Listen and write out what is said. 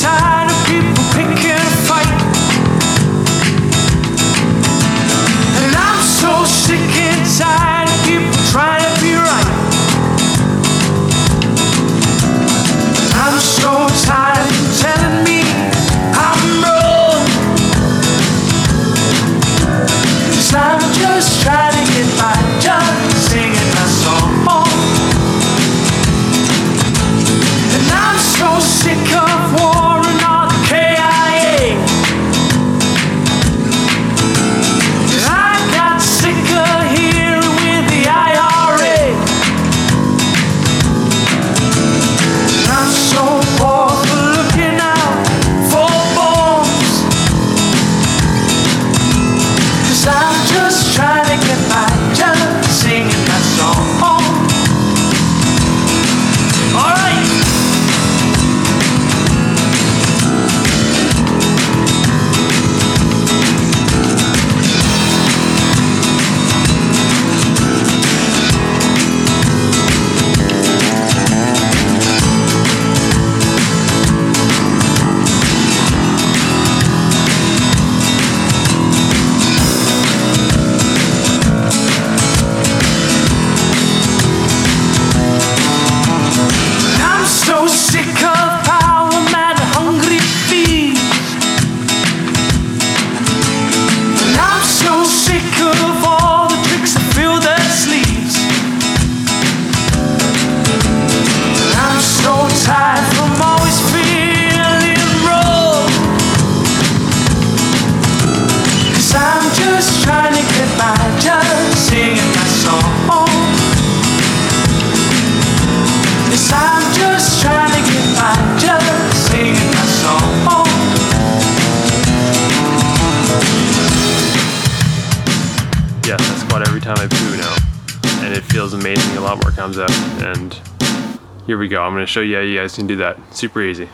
time. Out every time I poo now. And it feels amazing. A lot more comes out. And here we go. I'm going to show you how you guys can do that. Super easy.